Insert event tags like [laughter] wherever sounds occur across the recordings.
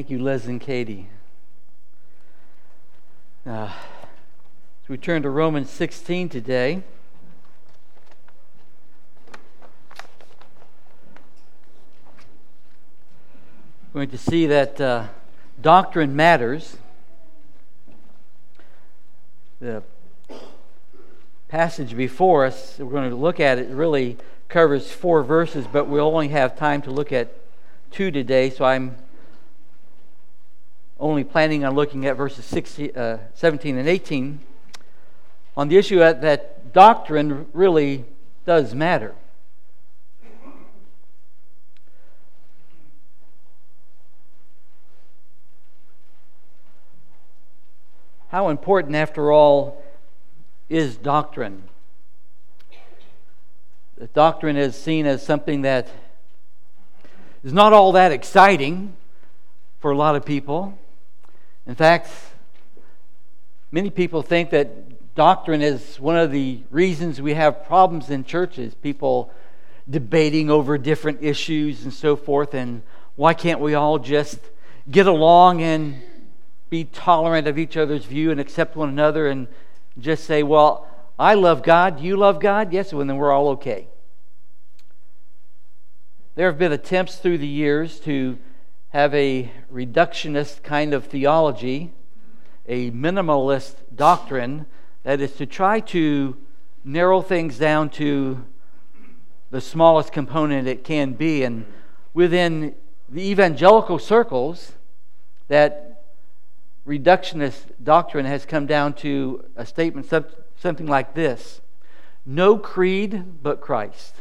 Thank you, Liz and Katie. Uh, so we turn to Romans 16 today. We're going to see that uh, doctrine matters. The passage before us, we're going to look at it, really covers four verses, but we'll only have time to look at two today, so I'm only planning on looking at verses 16, uh, 17 and 18 on the issue that, doctrine really does matter. How important, after all, is doctrine? The doctrine is seen as something that is not all that exciting for a lot of people. In fact, many people think that doctrine is one of the reasons we have problems in churches. People debating over different issues and so forth. And why can't we all just get along and be tolerant of each other's view and accept one another and just say, well, I love God, you love God? Yes, well, then we're all okay. There have been attempts through the years to have a reductionist kind of theology, a minimalist doctrine, that is to try to narrow things down to the smallest component it can be. And within the evangelical circles, that reductionist doctrine has come down to a statement something like this No creed but Christ.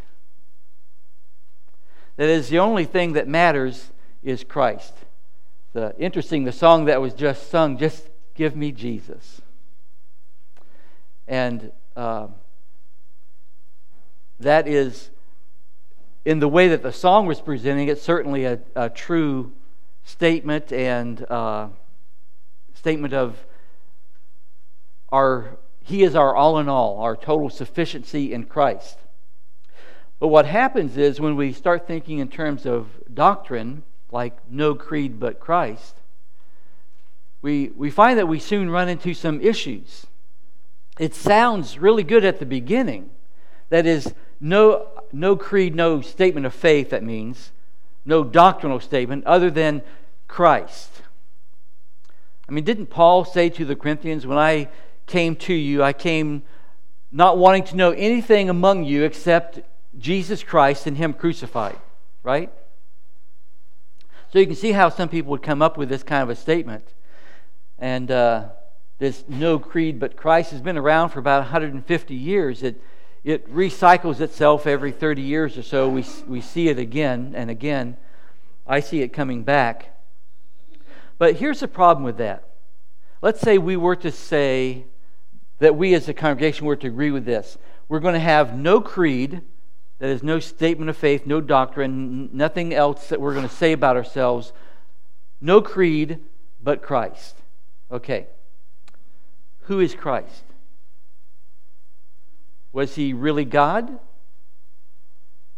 That is, the only thing that matters is Christ. The, interesting, the song that was just sung, Just Give Me Jesus. And uh, that is, in the way that the song was presenting it, certainly a, a true statement and. Uh, statement of our he is our all in all, our total sufficiency in Christ. But what happens is when we start thinking in terms of doctrine, like no creed but Christ, we, we find that we soon run into some issues. It sounds really good at the beginning. That is, no, no creed, no statement of faith, that means, no doctrinal statement other than Christ. I mean, didn't Paul say to the Corinthians, when I came to you, I came not wanting to know anything among you except Jesus Christ and Him crucified, right? So you can see how some people would come up with this kind of a statement. And uh, this no creed but Christ has been around for about 150 years. It, it recycles itself every 30 years or so. We, we see it again and again. I see it coming back. But here's the problem with that. Let's say we were to say that we as a congregation were to agree with this. We're going to have no creed, that is, no statement of faith, no doctrine, nothing else that we're going to say about ourselves. No creed but Christ. Okay. Who is Christ? Was he really God?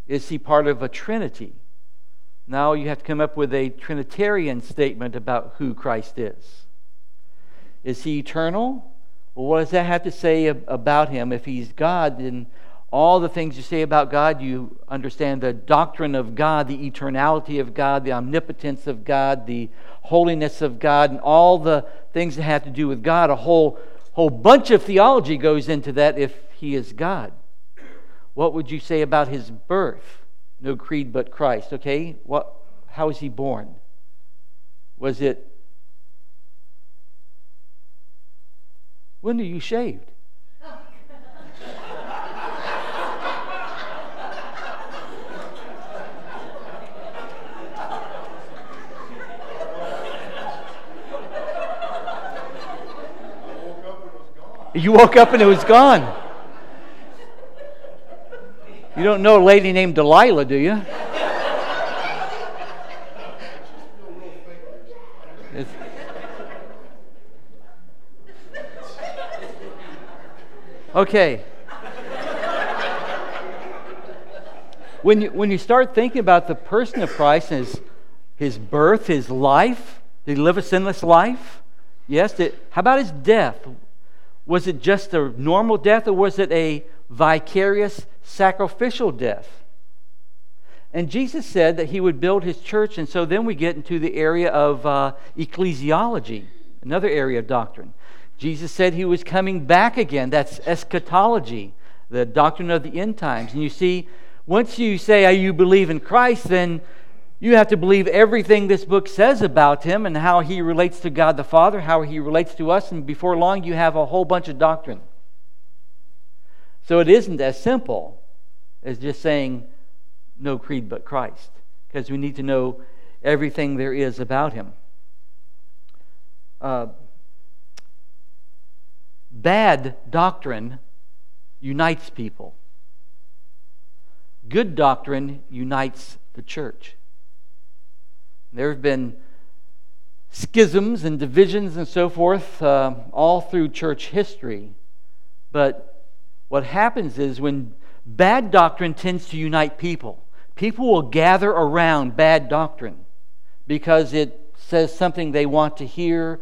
Is he part of a trinity? Now you have to come up with a Trinitarian statement about who Christ is. Is he eternal? Well, what does that have to say about him? If he's God, then all the things you say about God, you understand the doctrine of God, the eternality of God, the omnipotence of God, the holiness of God, and all the things that have to do with God. A whole, whole bunch of theology goes into that if he is God. What would you say about his birth? no creed but Christ. Okay, what? How was he born? Was it? When are you shaved? You woke up and it was gone. You don't know a lady named Delilah, do you? Okay. When you, when you start thinking about the person of Christ and his, his birth, his life, Did he live a sinless life? Yes. Did, how about his death? Was it just a normal death or was it a vicarious sacrificial death? And Jesus said that he would build his church, and so then we get into the area of uh, ecclesiology, another area of doctrine. Jesus said he was coming back again. That's eschatology, the doctrine of the end times. And you see, once you say oh, you believe in Christ, then you have to believe everything this book says about him and how he relates to God the Father, how he relates to us, and before long you have a whole bunch of doctrine. So it isn't as simple as just saying, no creed but Christ, because we need to know everything there is about him. Uh, bad doctrine unites people, good doctrine unites the church. There have been schisms and divisions and so forth uh, all through church history. But what happens is when bad doctrine tends to unite people, People will gather around bad doctrine because it says something they want to hear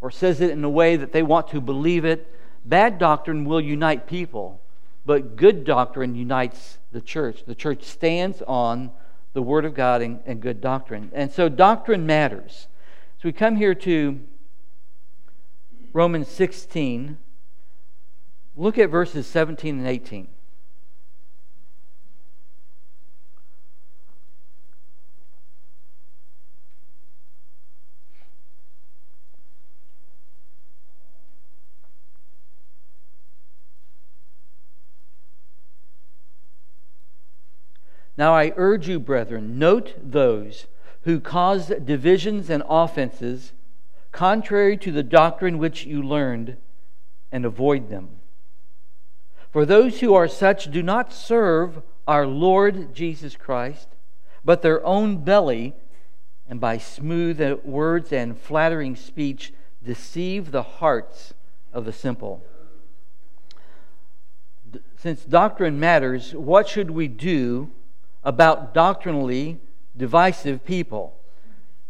or says it in a way that they want to believe it. Bad doctrine will unite people, but good doctrine unites the church. The church stands on the Word of God and, and good doctrine. And so doctrine matters. So we come here to Romans 16. Look at verses 17 and 18. Now I urge you, brethren, note those who cause divisions and offenses contrary to the doctrine which you learned, and avoid them. For those who are such do not serve our Lord Jesus Christ, but their own belly, and by smooth words and flattering speech deceive the hearts of the simple. Since doctrine matters, what should we do about doctrinally divisive people.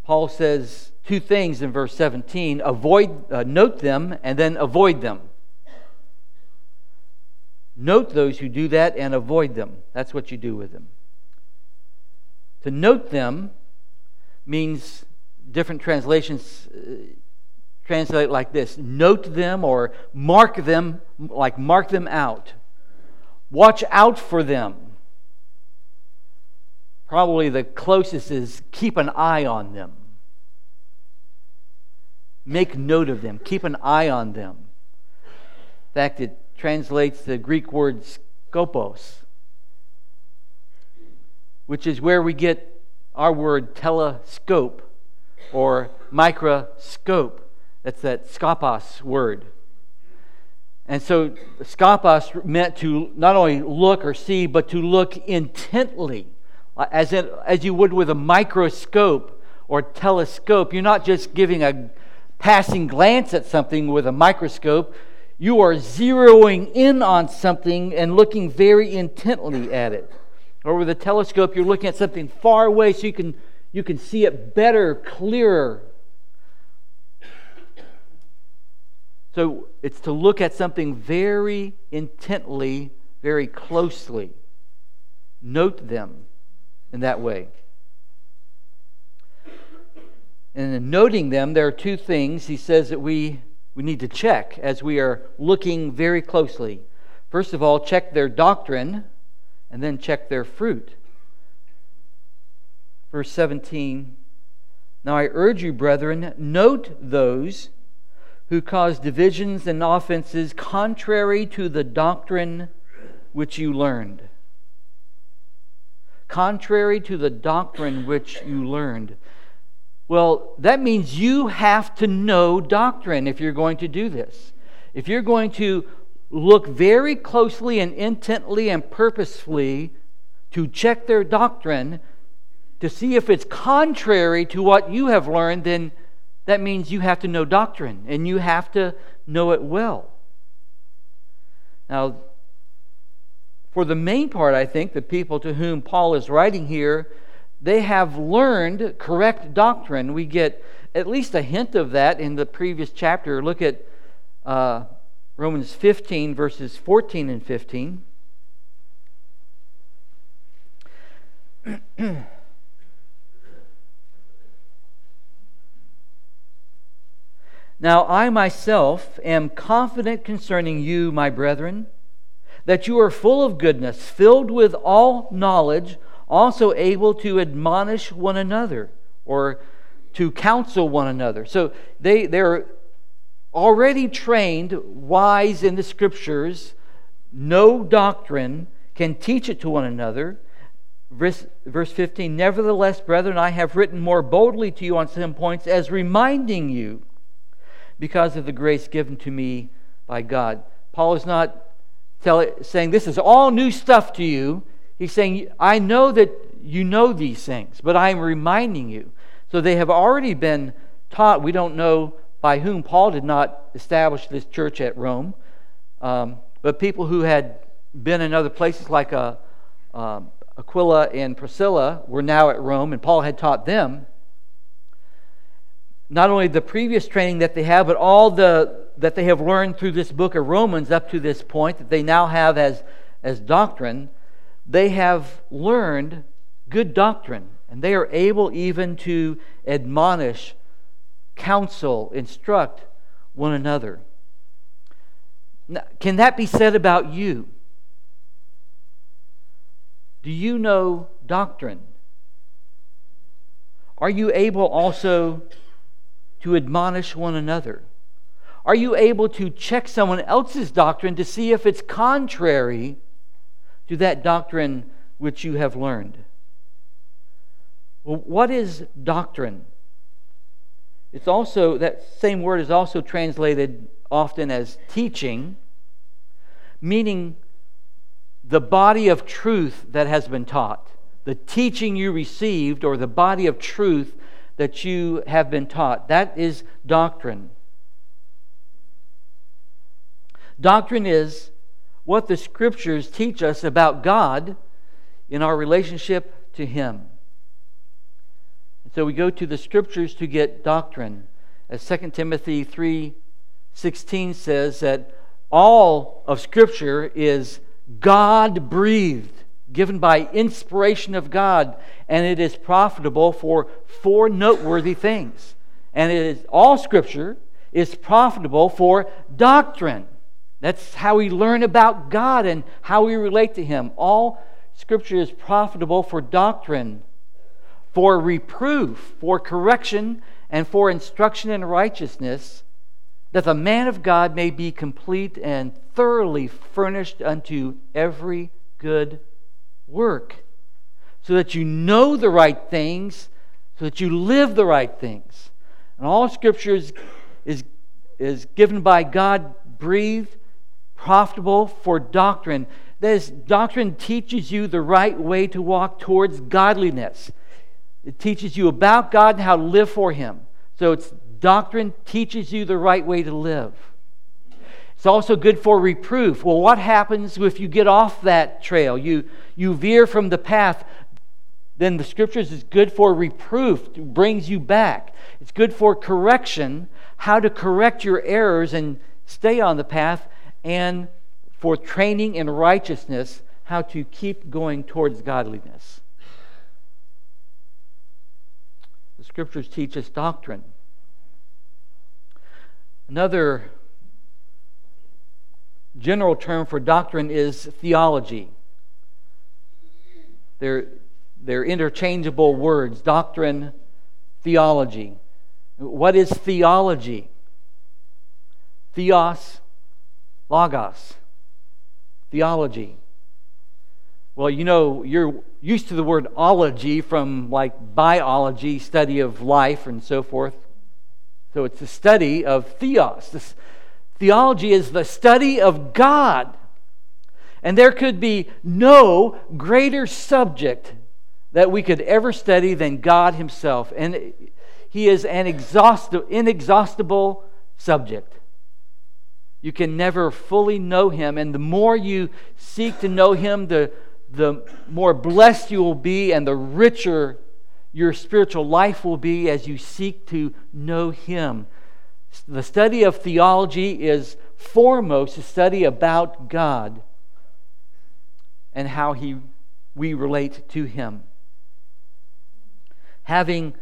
Paul says two things in verse 17 avoid, uh, note them, and then avoid them. Note those who do that and avoid them. That's what you do with them. To note them means different translations uh, translate like this note them or mark them, like mark them out. Watch out for them Probably the closest is keep an eye on them. Make note of them. Keep an eye on them. In fact, it translates the Greek word skopos, which is where we get our word telescope or microscope. That's that skopos word. And so skopos meant to not only look or see, but to look intently as, in, as you would with a microscope or telescope. You're not just giving a passing glance at something with a microscope. You are zeroing in on something and looking very intently at it. Or with a telescope, you're looking at something far away so you can, you can see it better, clearer. So it's to look at something very intently, very closely. Note them in that way. And in noting them, there are two things he says that we, we need to check as we are looking very closely. First of all, check their doctrine, and then check their fruit. Verse 17 Now I urge you, brethren, note those who cause divisions and offenses contrary to the doctrine which you learned contrary to the doctrine which you learned. Well, that means you have to know doctrine if you're going to do this. If you're going to look very closely and intently and purposefully to check their doctrine to see if it's contrary to what you have learned, then that means you have to know doctrine and you have to know it well. Now, for the main part, I think, the people to whom Paul is writing here, they have learned correct doctrine. We get at least a hint of that in the previous chapter. Look at uh, Romans 15, verses 14 and 15. [clears throat] now, I myself am confident concerning you, my brethren, that you are full of goodness, filled with all knowledge, also able to admonish one another or to counsel one another. So they, they're already trained, wise in the scriptures, no doctrine, can teach it to one another. Verse, verse 15 Nevertheless, brethren, I have written more boldly to you on some points as reminding you because of the grace given to me by God. Paul is not tell, saying this is all new stuff to you. He's saying, I know that you know these things, but I am reminding you. So they have already been taught. We don't know by whom. Paul did not establish this church at Rome, um, but people who had been in other places like uh, um, Aquila and Priscilla were now at Rome, and Paul had taught them not only the previous training that they have, but all the that they have learned through this book of Romans up to this point that they now have as, as doctrine. They have learned good doctrine, and they are able even to admonish, counsel, instruct one another. Now, can that be said about you? Do you know doctrine? Are you able also to admonish one another? Are you able to check someone else's doctrine to see if it's contrary to that doctrine which you have learned? Well, what is doctrine? It's also, that same word is also translated often as teaching, meaning the body of truth that has been taught, the teaching you received, or the body of truth that you have been taught. That is doctrine. Doctrine is what the scriptures teach us about God in our relationship to Him. And so we go to the scriptures to get doctrine. As 2 Timothy 3:16 says that all of scripture is God breathed, given by inspiration of God, and it is profitable for four noteworthy things. And it is all scripture is profitable for doctrine that's how we learn about God and how we relate to Him. All Scripture is profitable for doctrine, for reproof, for correction, and for instruction in righteousness, that the man of God may be complete and thoroughly furnished unto every good work, so that you know the right things, so that you live the right things. And all Scripture is, is, is given by God, breathed profitable for doctrine. This doctrine teaches you the right way to walk towards godliness. It teaches you about God and how to live for Him. So it's doctrine teaches you the right way to live. It's also good for reproof. Well, what happens if you get off that trail? You, you veer from the path. Then the scriptures is good for reproof, it brings you back. It's good for correction, how to correct your errors and stay on the path and for training in righteousness, how to keep going towards godliness. The scriptures teach us doctrine. Another general term for doctrine is theology. They're, they're interchangeable words doctrine, theology. What is theology? Theos Logos, theology. Well, you know, you're used to the word ology from like biology, study of life, and so forth. So it's the study of theos. This theology is the study of God. And there could be no greater subject that we could ever study than God Himself. And He is an inexhaustible subject. You can never fully know Him. And the more you seek to know Him, the, the more blessed you will be and the richer your spiritual life will be as you seek to know Him. The study of theology is foremost a study about God and how he, we relate to Him. Having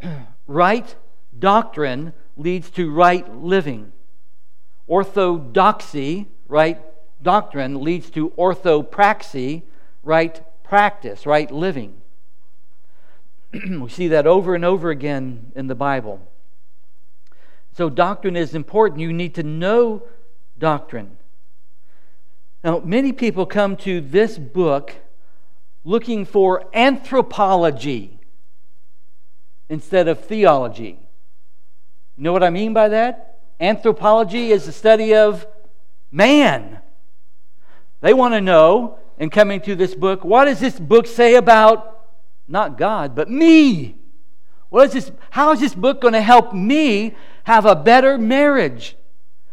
[clears throat] right doctrine leads to right living. Orthodoxy, right doctrine, leads to orthopraxy, right practice, right living. [clears throat] we see that over and over again in the Bible. So, doctrine is important. You need to know doctrine. Now, many people come to this book looking for anthropology instead of theology. You know what I mean by that? Anthropology is the study of man. They want to know, in coming to this book, what does this book say about not God, but me? What is this, how is this book going to help me have a better marriage?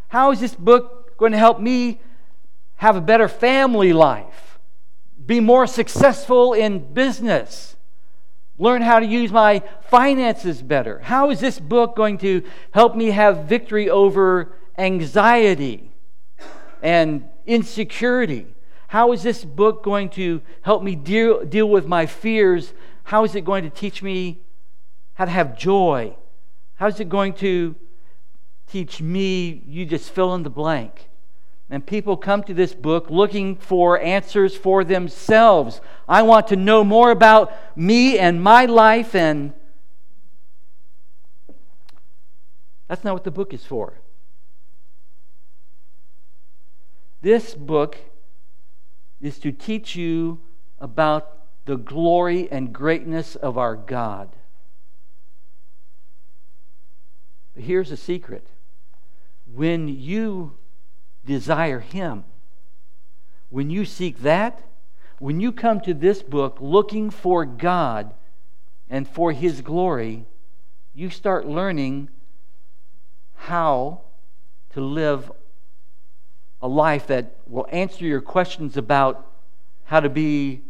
How is this book going to help me have a better family life? Be more successful in business? Learn how to use my finances better? How is this book going to help me have victory over anxiety and insecurity? How is this book going to help me deal, deal with my fears? How is it going to teach me how to have joy? How's it going to teach me? You just fill in the blank. And people come to this book looking for answers for themselves. I want to know more about me and my life, and that's not what the book is for. This book is to teach you about the glory and greatness of our God. But here's a secret when you desire Him, when you seek that, when you come to this book looking for God and for His glory, you start learning how to live a life that will answer your questions about how to be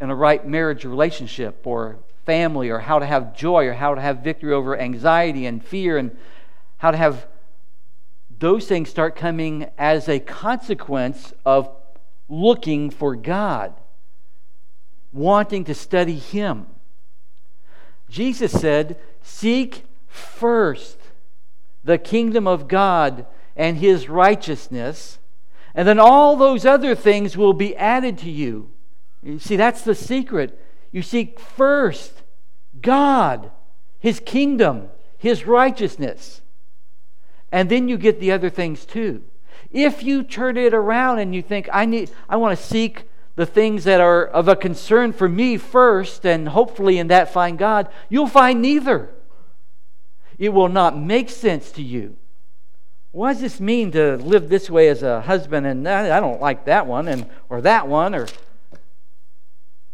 in a right marriage relationship or family or how to have joy or how to have victory over anxiety and fear and how to have those things start coming as a consequence of looking for God, wanting to study Him. Jesus said, Seek first the kingdom of God and His righteousness, and then all those other things will be added to you. You see, that's the secret. You seek first God, His kingdom, His righteousness. And then you get the other things too. If you turn it around and you think, I, need, I want to seek the things that are of a concern for me first, and hopefully in that find God, you'll find neither. It will not make sense to you. What does this mean to live this way as a husband and I don't like that one and or that one or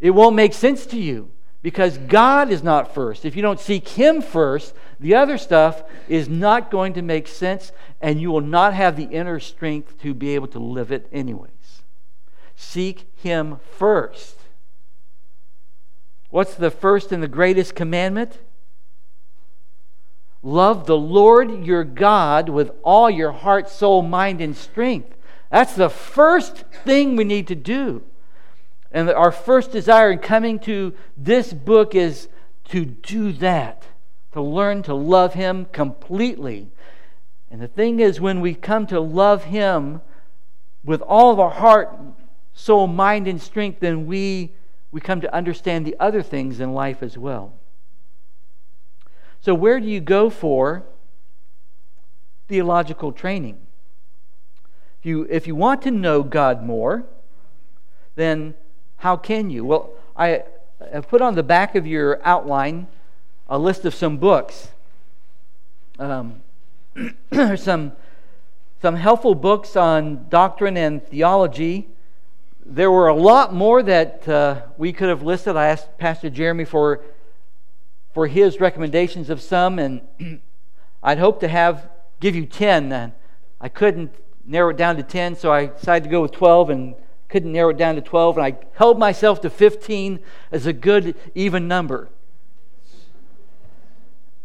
it won't make sense to you because God is not first. If you don't seek Him first, the other stuff is not going to make sense, and you will not have the inner strength to be able to live it anyways. Seek Him first. What's the first and the greatest commandment? Love the Lord your God with all your heart, soul, mind, and strength. That's the first thing we need to do. And our first desire in coming to this book is to do that, to learn to love Him completely. And the thing is, when we come to love Him with all of our heart, soul, mind, and strength, then we, we come to understand the other things in life as well. So, where do you go for theological training? If you, if you want to know God more, then how can you? Well, I have put on the back of your outline a list of some books. Um, [clears throat] some, some helpful books on doctrine and theology. There were a lot more that uh, we could have listed. I asked Pastor Jeremy for, for his recommendations of some, and [clears throat] I'd hope to have give you 10. I couldn't narrow it down to 10, so I decided to go with 12 and couldn't narrow it down to 12, and I held myself to 15 as a good, even number.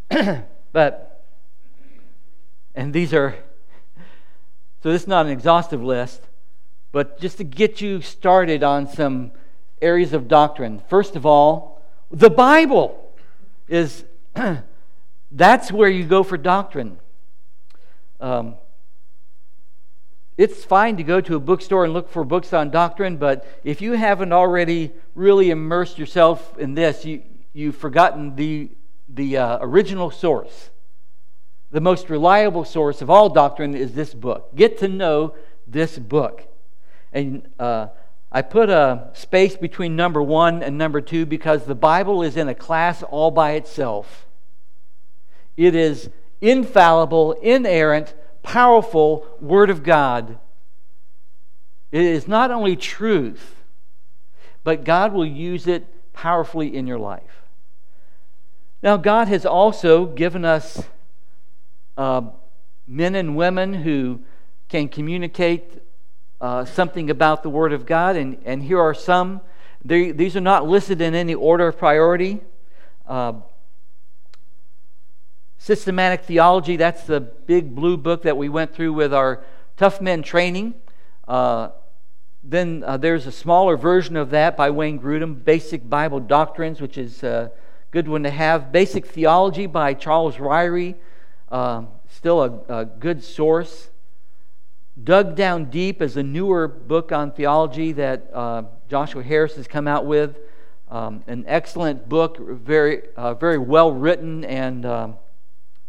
[clears throat] but, and these are, so this is not an exhaustive list, but just to get you started on some areas of doctrine. First of all, the Bible is, [clears throat] that's where you go for doctrine. Um, it's fine to go to a bookstore and look for books on doctrine, but if you haven't already really immersed yourself in this, you, you've forgotten the, the uh, original source. The most reliable source of all doctrine is this book. Get to know this book. And uh, I put a space between number one and number two because the Bible is in a class all by itself. It is infallible, inerrant, powerful Word of God. It is not only truth, but God will use it powerfully in your life. Now, God has also given us uh, men and women who can communicate uh, something about the Word of God, and, and here are some. They, these are not listed in any order of priority. Uh, Systematic Theology, that's the big blue book that we went through with our Tough Men training. Uh, then uh, there's a smaller version of that by Wayne Grudem, Basic Bible Doctrines, which is a good one to have. Basic Theology by Charles Ryrie, uh, still a, a, good source. Dug Down Deep is a newer book on theology that uh, Joshua Harris has come out with. Um, an excellent book, very, uh, very well written and um,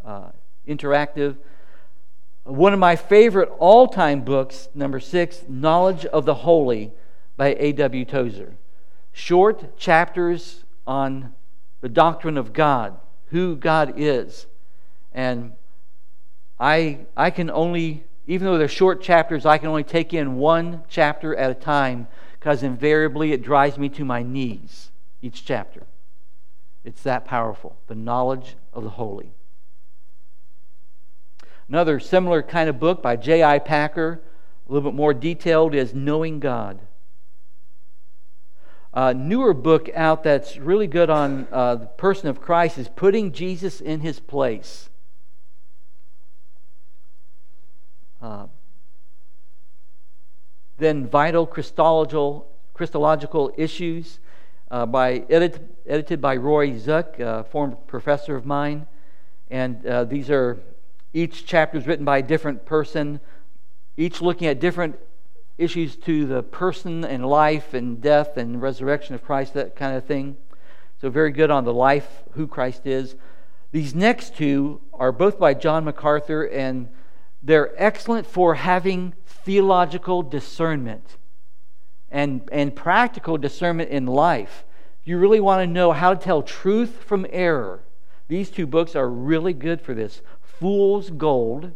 uh, interactive. One of my favorite all time books, number six, Knowledge of the Holy by A.W. Tozer. Short chapters on the doctrine of God, who God is. And I, I can only, even though they're short chapters, I can only take in one chapter at a time because invariably it drives me to my knees, each chapter. It's that powerful, the knowledge of the holy. Another similar kind of book by J.I. Packer, a little bit more detailed, is Knowing God. A newer book out that's really good on uh, the person of Christ is Putting Jesus in His Place. Uh, then Vital Christological, Christological Issues, uh, by edit, edited by Roy Zuck, a former professor of mine. And uh, these are each chapter is written by a different person, each looking at different issues to the person and life and death and resurrection of Christ, that kind of thing. So, very good on the life, who Christ is. These next two are both by John MacArthur, and they're excellent for having theological discernment and, and practical discernment in life. You really want to know how to tell truth from error, these two books are really good for this fool's gold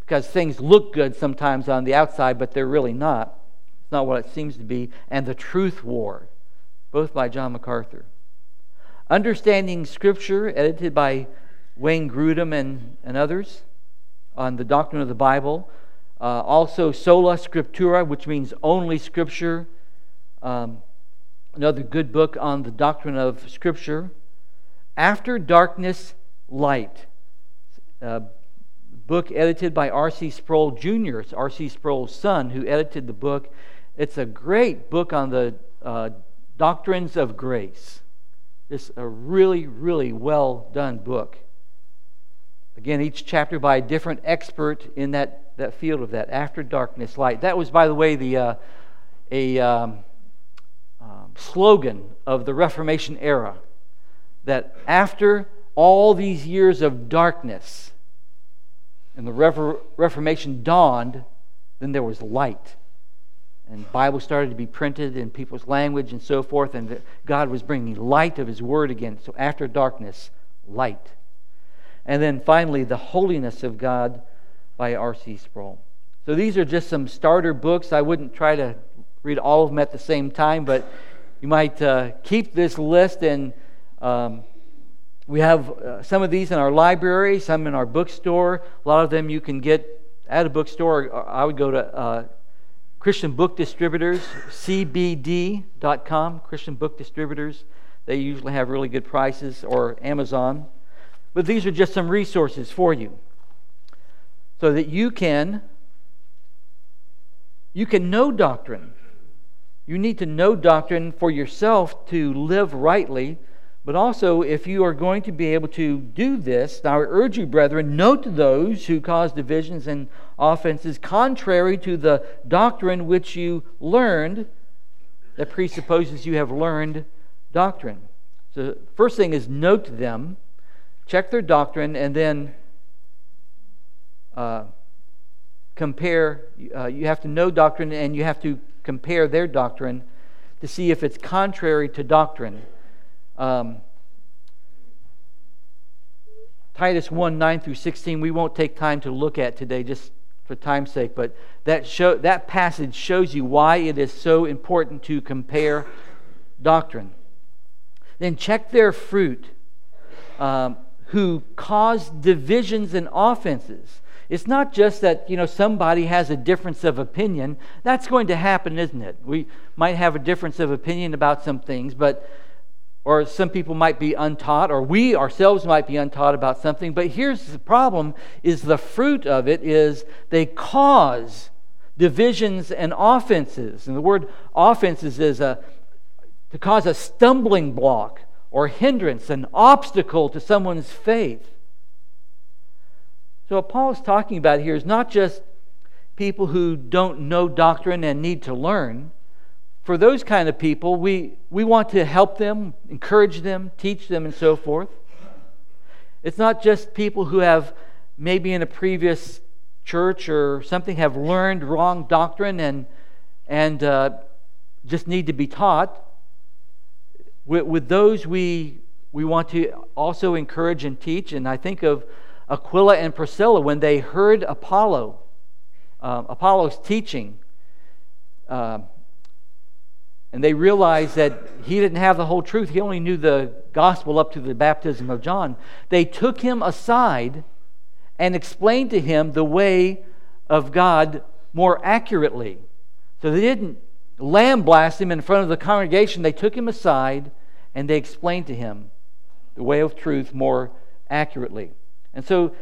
because things look good sometimes on the outside, but they're really not. It's not what it seems to be. And The Truth War, both by John MacArthur. Understanding Scripture, edited by Wayne Grudem and, and others on the doctrine of the Bible. Uh, also, Sola Scriptura, which means only Scripture. Um, another good book on the doctrine of Scripture. After Darkness, Light uh, book edited by R.C. Sproul Jr., it's R.C. Sproul's son who edited the book. It's a great book on the uh, doctrines of grace. It's a really, really well done book. Again, each chapter by a different expert in that, that field of that. After darkness, light. That was, by the way, the uh, a um, um, slogan of the Reformation era. That after all these years of darkness and the Reformation dawned, then there was light. And Bible started to be printed in people's language and so forth, and God was bringing light of His Word again. So after darkness, light. And then finally, The Holiness of God by R.C. Sproul. So these are just some starter books. I wouldn't try to read all of them at the same time, but you might uh, keep this list and um, we have uh, some of these in our library, some in our bookstore. A lot of them you can get at a bookstore. I would go to uh, Christian Book Distributors, CBD.com, Christian Book Distributors. They usually have really good prices, or Amazon. But these are just some resources for you so that you can you can know doctrine. You need to know doctrine for yourself to live rightly, but also if you are going to be able to do this, I urge you, brethren, note those who cause divisions and offenses contrary to the doctrine which you learned, that presupposes you have learned doctrine. So, first thing is note them, check their doctrine, and then uh, compare. Uh, you have to know doctrine, and you have to compare their doctrine to see if it's contrary to doctrine. Um, Titus 1 9 through 16, we won't take time to look at today just for time's sake, but that, show, that passage shows you why it is so important to compare doctrine. Then check their fruit, um, who cause divisions and offenses. It's not just that you know somebody has a difference of opinion. That's going to happen, isn't it? We might have a difference of opinion about some things, but or some people might be untaught, or we ourselves might be untaught about something. But here's the problem: is the fruit of it is they cause divisions and offenses. And the word offenses is a to cause a stumbling block or hindrance, an obstacle to someone's faith. So, what Paul is talking about here is not just people who don't know doctrine and need to learn. For those kind of people, we, we want to help them, encourage them, teach them, and so forth. It's not just people who have maybe in a previous church or something have learned wrong doctrine and, and uh, just need to be taught with, with those we, we want to also encourage and teach. And I think of Aquila and Priscilla when they heard Apollo, uh, Apollos teaching, uh, and they realized that he didn't have the whole truth. He only knew the gospel up to the baptism of John. They took him aside and explained to him the way of God more accurately. So they didn't lamb blast him in front of the congregation. They took him aside and they explained to him the way of truth more accurately. And so,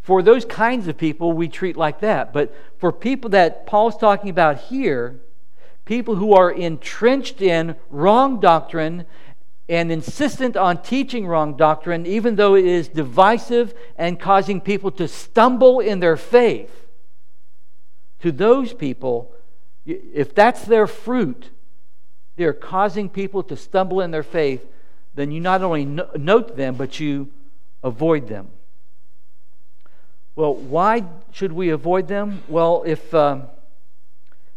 for those kinds of people, we treat like that. But for people that Paul's talking about here, people who are entrenched in wrong doctrine and insistent on teaching wrong doctrine, even though it is divisive and causing people to stumble in their faith, to those people, if that's their fruit, they're causing people to stumble in their faith, then you not only note them, but you avoid them. Well, why should we avoid them? Well, if um,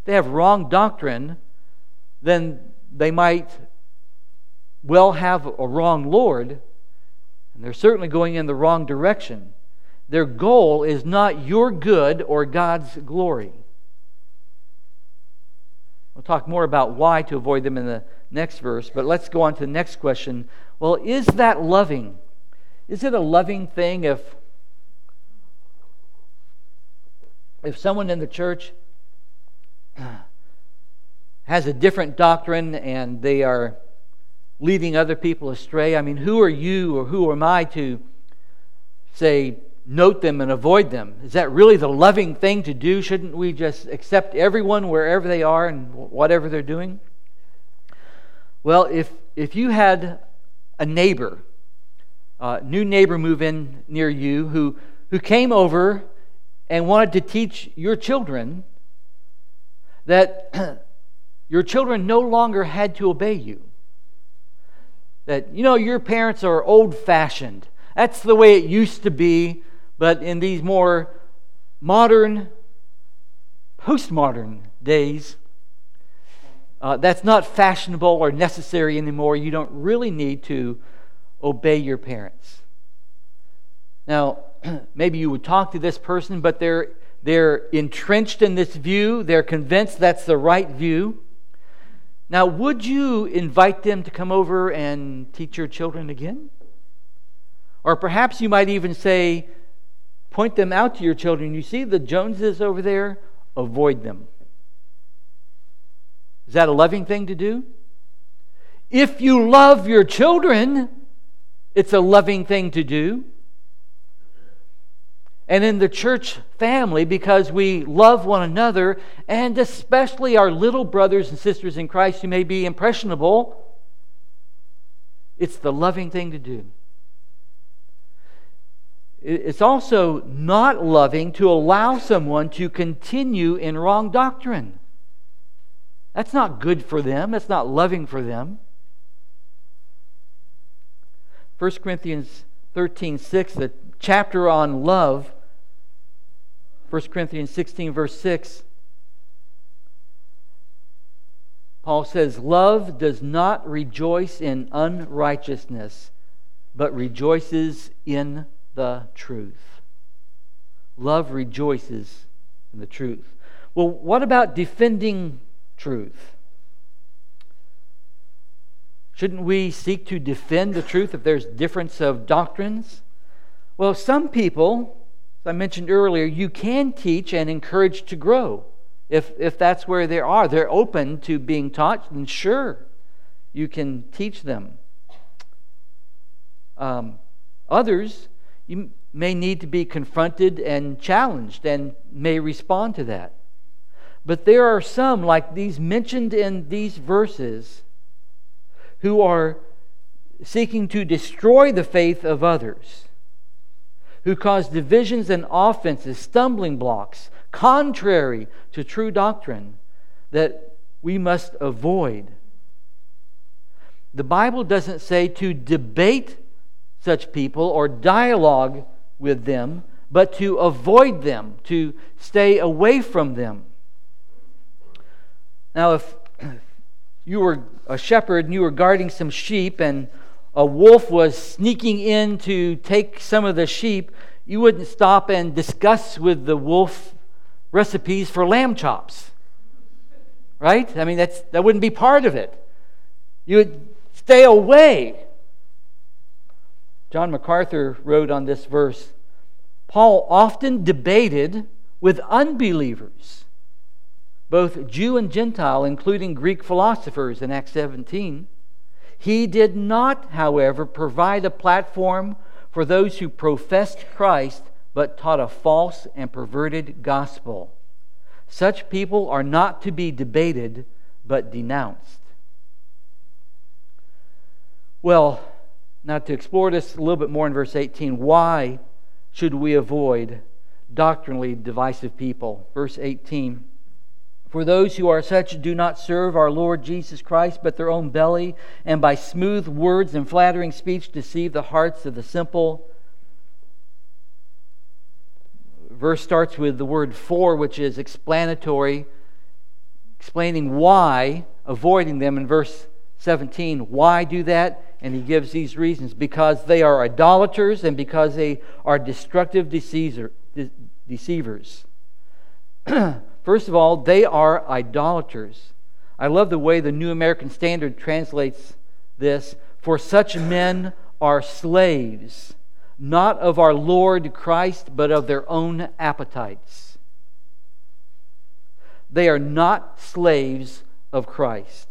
they have wrong doctrine, then they might well have a wrong Lord, and they're certainly going in the wrong direction. Their goal is not your good or God's glory. We'll talk more about why to avoid them in the next verse, but let's go on to the next question. Well, is that loving? Is it a loving thing if if someone in the church [sighs] has a different doctrine and they are leading other people astray? I mean, who are you or who am I to say note them and avoid them. Is that really the loving thing to do? Shouldn't we just accept everyone wherever they are and whatever they're doing? Well, if, if you had a neighbor, a new neighbor move in near you who, who came over and wanted to teach your children that [clears throat] your children no longer had to obey you. That, you know, your parents are old fashioned. That's the way it used to be. But in these more modern, postmodern days, uh, that's not fashionable or necessary anymore. You don't really need to obey your parents. Now, [clears throat] maybe you would talk to this person, but they're, they're entrenched in this view. They're convinced that's the right view. Now, would you invite them to come over and teach your children again? Or perhaps you might even say, Point them out to your children. You see the Joneses over there? Avoid them. Is that a loving thing to do? If you love your children, It's a loving thing to do. And in the church family, because we love one another, and especially our little brothers and sisters in Christ who may be impressionable, it's the loving thing to do. It's also not loving to allow someone to continue in wrong doctrine. That's not good for them. That's not loving for them. 1 Corinthians 13 6, the chapter on love, 1 Corinthians 16, verse 6, Paul says, Love does not rejoice in unrighteousness, but rejoices in the truth. Love rejoices in the truth. Well, what about defending truth? Shouldn't we seek to defend the truth if there's difference of doctrines? Well, some people, as I mentioned earlier, you can teach and encourage to grow. If, if that's where they are, they're open to being taught, then sure, you can teach them. Um, others, you may need to be confronted and challenged and may respond to that. But there are some, like these mentioned in these verses, who are seeking to destroy the faith of others, who cause divisions and offenses, stumbling blocks, contrary to true doctrine, that we must avoid. The Bible doesn't say to debate such people or dialogue with them, but to avoid them, to stay away from them. Now, if [clears throat] you were a shepherd and you were guarding some sheep and a wolf was sneaking in to take some of the sheep, you wouldn't stop and discuss with the wolf recipes for lamb chops. Right? I mean, that's, that wouldn't be part of it. You would stay away. John MacArthur wrote on this verse Paul often debated with unbelievers both Jew and Gentile, including Greek philosophers in Acts 17. He did not, however, provide a platform for those who professed Christ but taught a false and perverted gospel. Such people are not to be debated but denounced. Well, now to explore this a little bit more in verse 18, why should we avoid doctrinally divisive people? Verse 18. For those who are such do not serve our Lord Jesus Christ, but their own belly, and by smooth words and flattering speech deceive the hearts of the simple. Verse starts with the word for, which is explanatory, explaining why, avoiding them in verse 17. Why do that? And he gives these reasons because they are idolaters and because they are destructive deceiver, deceivers. [clears throat] First of all, they are idolaters. I love the way the New American Standard translates this. For such men are slaves, not of our Lord Christ, but of their own appetites. They are not slaves of Christ.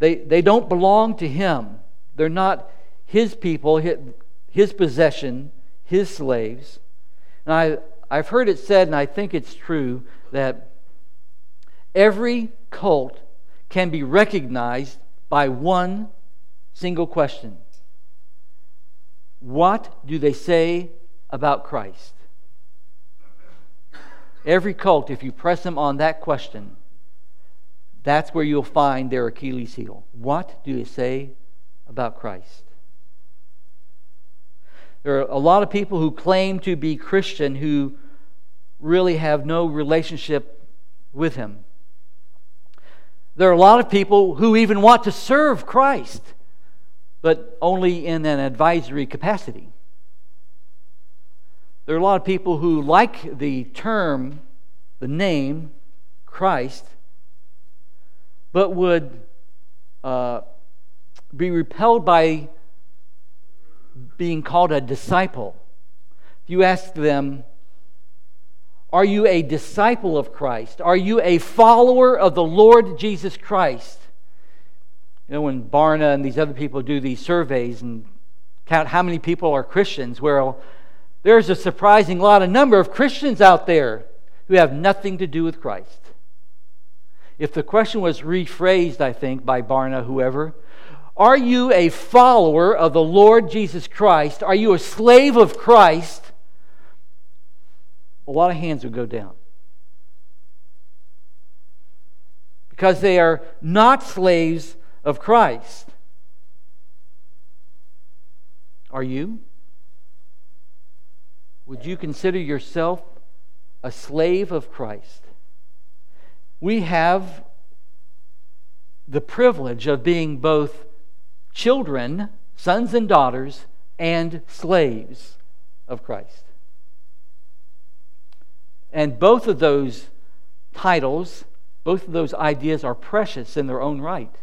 They, they don't belong to Him. They're not His people, His, possession, His slaves. And I, I've heard it said, and I think it's true, that every cult can be recognized by one single question What do they say about Christ? Every cult, if you press them on that question, that's where you'll find their Achilles heel. What do they say about Christ? There are a lot of people who claim to be Christian who really have no relationship with Him. There are a lot of people who even want to serve Christ, but only in an advisory capacity. There are a lot of people who like the term, the name, Christ, but would uh, be repelled by being called a disciple. If you ask them, Are you a disciple of Christ? Are you a follower of the Lord Jesus Christ? You know, when Barna and these other people do these surveys and count how many people are Christians. Well, there's a surprising lot of number of Christians out there who have nothing to do with Christ. If the question was rephrased, I think, by Barna, whoever, are you a follower of the Lord Jesus Christ? Are you a slave of Christ? A lot of hands would go down. Because they are not slaves of Christ. Are you? Would you consider yourself a slave of Christ? We have the privilege of being both children, sons and daughters, and slaves of Christ. And both of those titles, both of those ideas are precious in their own right.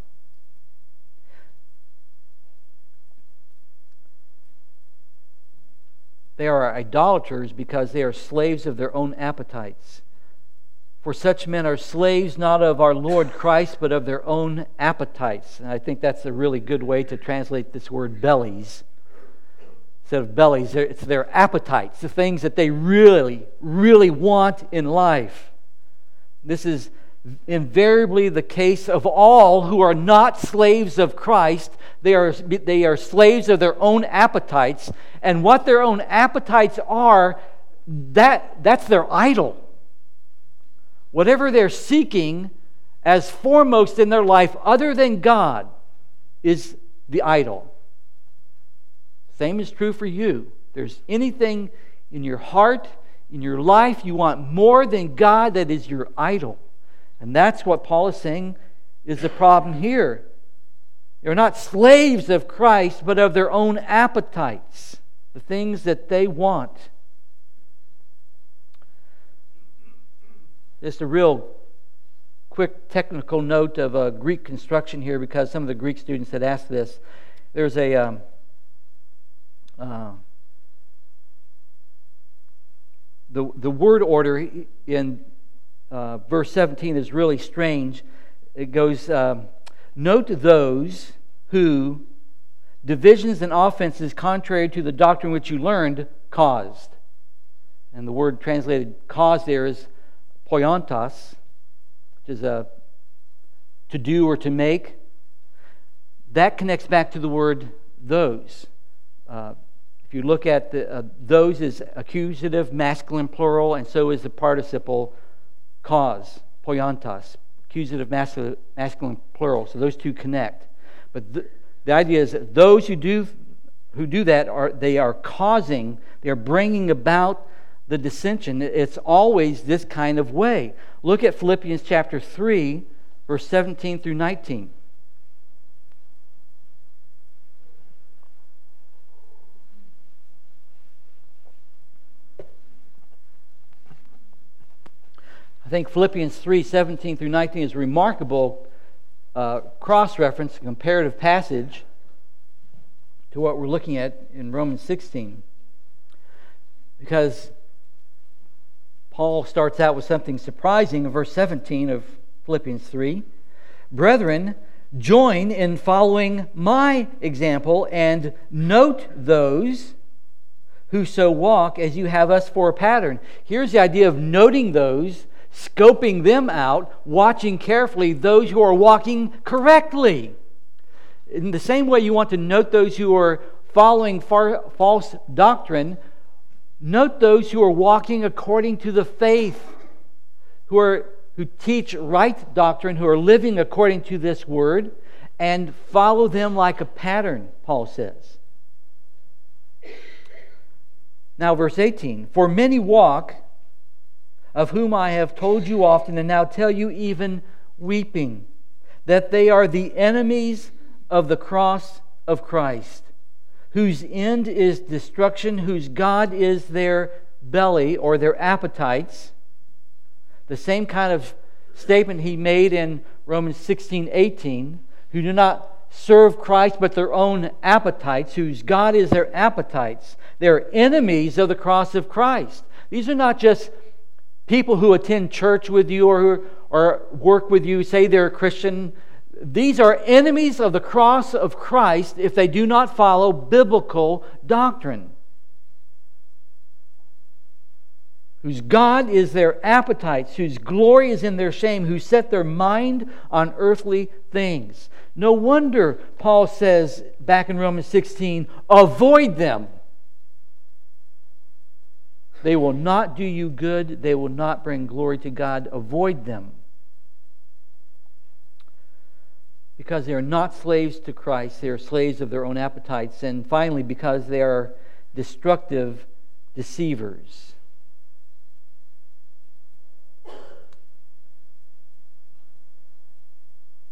They are idolaters because they are slaves of their own appetites. For such men are slaves not of our Lord Christ, but of their own appetites. And I think that's a really good way to translate this word bellies. Instead of bellies, it's their appetites, the things that they really, really want in life. This is invariably the case of all who are not slaves of Christ. They are, they are slaves of their own appetites. And what their own appetites are, that, that's their idol. Whatever they're seeking as foremost in their life, other than God, is the idol. Same is true for you. There's anything in your heart, in your life, you want more than God that is your idol. And that's what Paul is saying is the problem here. They're not slaves of Christ, but of their own appetites, the things that they want. Just a real quick technical note of a Greek construction here because some of the Greek students had asked this. There's a. Um, uh, the, the word order in uh, verse 17 is really strange. It goes, um, Note those who divisions and offenses contrary to the doctrine which you learned caused. And the word translated cause there is poiantos, which is a to do or to make. That connects back to the word those. Uh, you look at the, uh, those is accusative, masculine plural, and so is the participle cause, poiantos, accusative masculine, masculine plural. So those two connect. But the, the idea is that those who do who do that are they are causing, they are bringing about the dissension. It's always this kind of way. Look at Philippians chapter 3, verse 17 through 19. I think Philippians 3 17 through 19 is a remarkable uh, cross reference, comparative passage to what we're looking at in Romans 16. Because Paul starts out with something surprising in verse 17 of Philippians 3. Brethren, join in following my example and note those who so walk as you have us for a pattern. Here's the idea of noting those scoping them out, watching carefully those who are walking correctly. In the same way, you want to note those who are following far, false doctrine, note those who are walking according to the faith, who, are, who teach right doctrine, who are living according to this word, and follow them like a pattern, Paul says. Now, verse 18 For many walk of whom I have told you often and now tell you even weeping, that they are the enemies of the cross of Christ, whose end is destruction, whose God is their belly or their appetites. The same kind of statement he made in Romans 16 18, who do not serve Christ but their own appetites, whose God is their appetites. They're enemies of the cross of Christ. These are not just people who attend church with you or, who, or work with you say they're a Christian, These are enemies of the cross of Christ if they do not follow biblical doctrine. Whose God is their appetites, whose glory is in their shame, who set their mind on earthly things. No wonder Paul says back in Romans 16, avoid them. They will not do you good, they will not bring glory to God. Avoid them. Because they are not slaves to Christ, they are slaves of their own appetites. And finally, because they are destructive deceivers.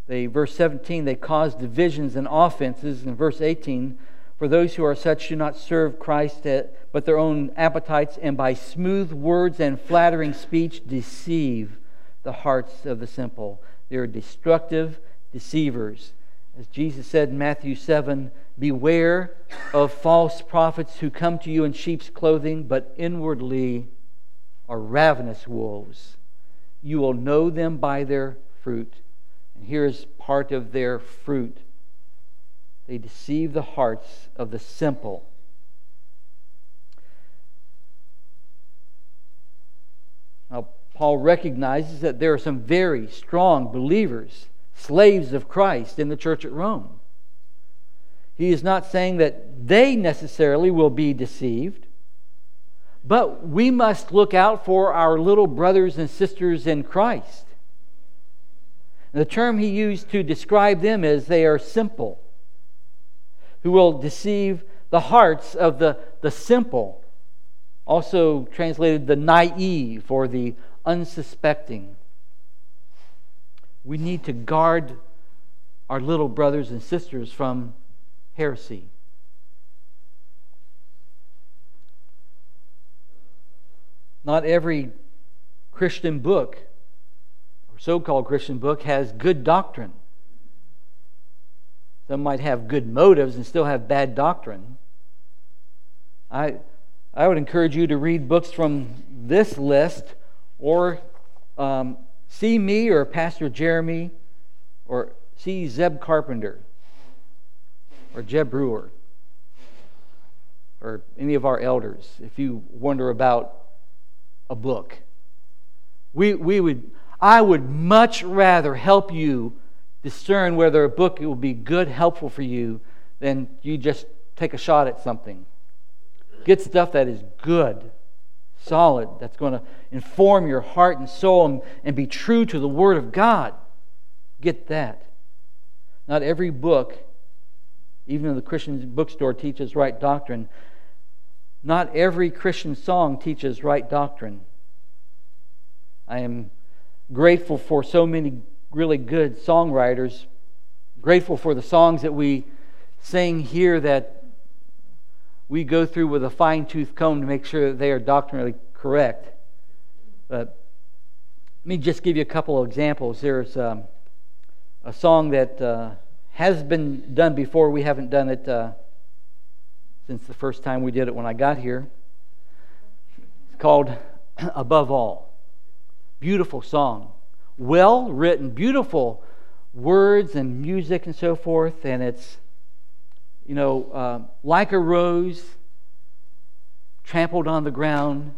They, verse 17, they cause divisions and offenses. In verse 18, for those who are such do not serve Christ, but their own appetites, and by smooth words and flattering speech deceive the hearts of the simple. They are destructive deceivers. As Jesus said in Matthew 7, beware of false prophets who come to you in sheep's clothing, but inwardly are ravenous wolves. You will know them by their fruit. And here's part of their fruit they deceive the hearts of the simple. Now, Paul recognizes that there are some very strong believers, slaves of Christ, in the church at Rome. He is not saying that they necessarily will be deceived, but we must look out for our little brothers and sisters in Christ. The term he used to describe them is they are simple, who will deceive the hearts of the, the simple. Also translated the naive or the unsuspecting. We need to guard our little brothers and sisters from heresy. Not every Christian book or so called Christian book has good doctrine. Some might have good motives and still have bad doctrine. I, I would encourage you to read books from this list or um, see me or Pastor Jeremy or see Zeb Carpenter or Jeb Brewer or any of our elders if you wonder about a book. We, we would I would much rather help you discern whether a book will be good, helpful for you, then you just take a shot at something. Get stuff that is good, solid, that's going to inform your heart and soul and, and be true to the Word of God. Get that. Not every book, even in the Christian bookstore, teaches right doctrine. Not every Christian song teaches right doctrine. I am grateful for so many really good songwriters, grateful for the songs that we sing here that we go through with a fine tooth comb to make sure that they are doctrinally correct. But let me just give you a couple of examples. There's um, a song that uh, has been done before. We haven't done it uh, since the first time we did it when I got here. It's called [clears throat] Above All. Beautiful song. Well written, beautiful words and music and so forth. And it's, you know, uh, like a rose trampled on the ground.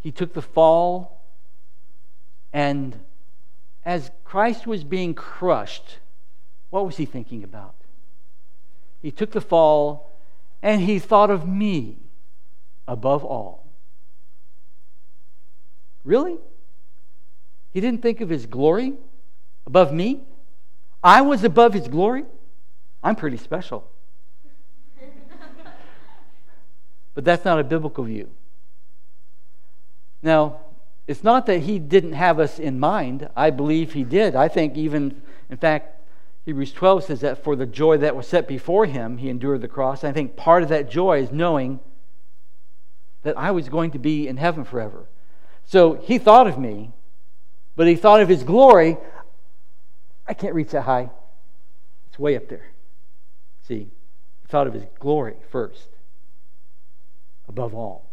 He took the fall. And as Christ was being crushed, what was he thinking about? He took the fall and he thought of me above all. Really? He didn't think of his glory above me. I was above his glory. I'm pretty special. [laughs] but that's not a biblical view. Now, it's not that he didn't have us in mind. I believe he did. I think even, in fact, Hebrews 12 says that for the joy that was set before him, he endured the cross. I think part of that joy is knowing that I was going to be in heaven forever. So he thought of me, but he thought of his glory. I can't reach that high. It's way up there. See, he thought of his glory first, above all.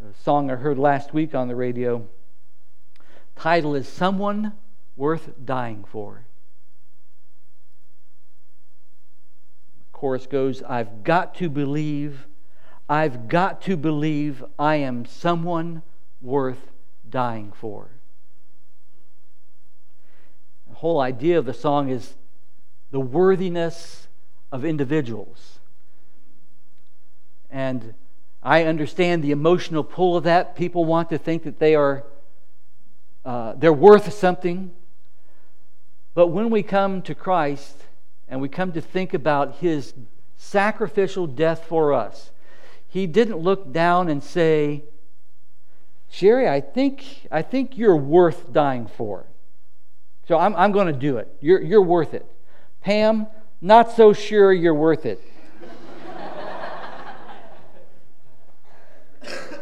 The song I heard last week on the radio, title is Someone worth dying for. The chorus goes, I've got to believe, I've got to believe I am someone worth dying for. The whole idea of the song is the worthiness of individuals. And I understand the emotional pull of that. People want to think that they are uh, they're worth something. But when we come to Christ and we come to think about his sacrificial death for us, he didn't look down and say, Sherry, I think, I think you're worth dying for. So I'm, I'm going to do it. You're, you're worth it. Pam, not so sure you're worth it.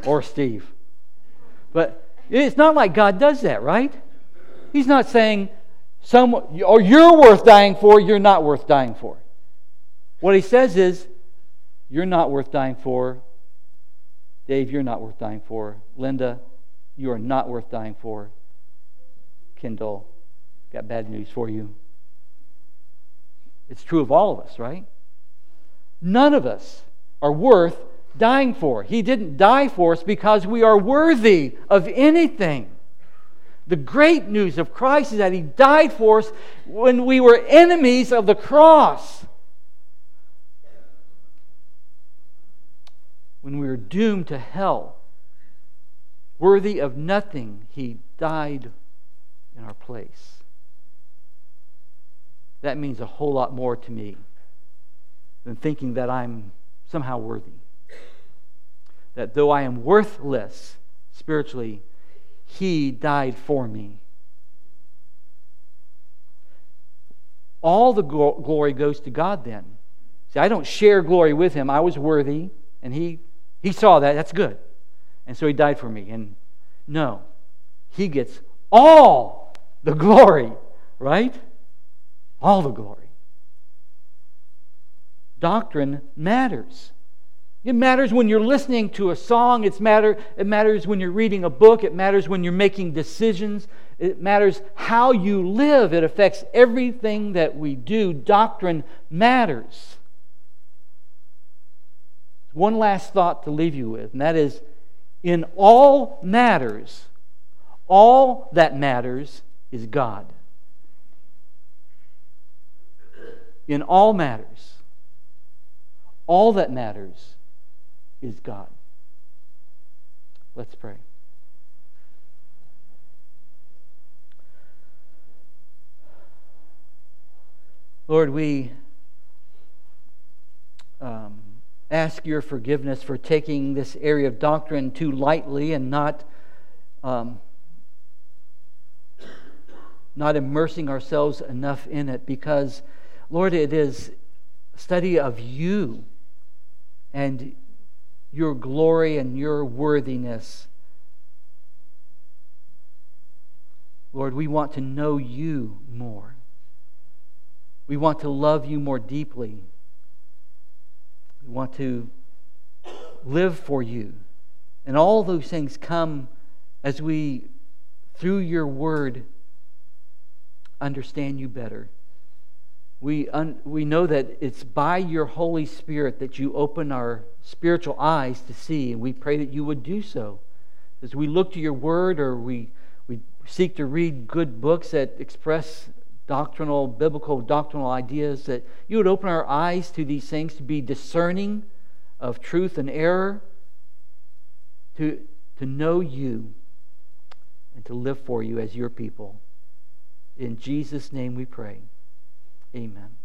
[laughs] or Steve. But it's not like God does that, right? He's not saying, some, or oh, you're worth dying for, you're not worth dying for. What he says is, you're not worth dying for. Dave, you're not worth dying for. Linda, you are not worth dying for. Kendall, got bad news for you. It's true of all of us, right? None of us are worth dying for. He didn't die for us because we are worthy of anything. The great news of Christ is that He died for us when we were enemies of the cross. When we were doomed to hell, worthy of nothing, He died in our place that means a whole lot more to me than thinking that I'm somehow worthy. That though I am worthless spiritually, He died for me. All the glory goes to God then. See, I don't share glory with Him. I was worthy, and He, he saw that. That's good. And so He died for me. And no, He gets all the glory, right? all the glory. Doctrine matters. It matters when you're listening to a song. It's matter, it matters when you're reading a book. It matters when you're making decisions. It matters how you live. It affects everything that we do. Doctrine matters. One last thought to leave you with, and that is in all matters, all that matters is God. in all matters. All that matters is God. Let's pray. Lord, we um, ask your forgiveness for taking this area of doctrine too lightly and not um, not immersing ourselves enough in it because Lord, it is study of you and your glory and your worthiness. Lord, we want to know you more. We want to love you more deeply. We want to live for you. And all those things come as we, through your word, understand you better we, un, we know that it's by your Holy Spirit that you open our spiritual eyes to see, and we pray that you would do so. As we look to your word or we, we seek to read good books that express doctrinal, biblical doctrinal ideas, that you would open our eyes to these things to be discerning of truth and error, to, to know you, and to live for you as your people. In Jesus' name we pray. Amen.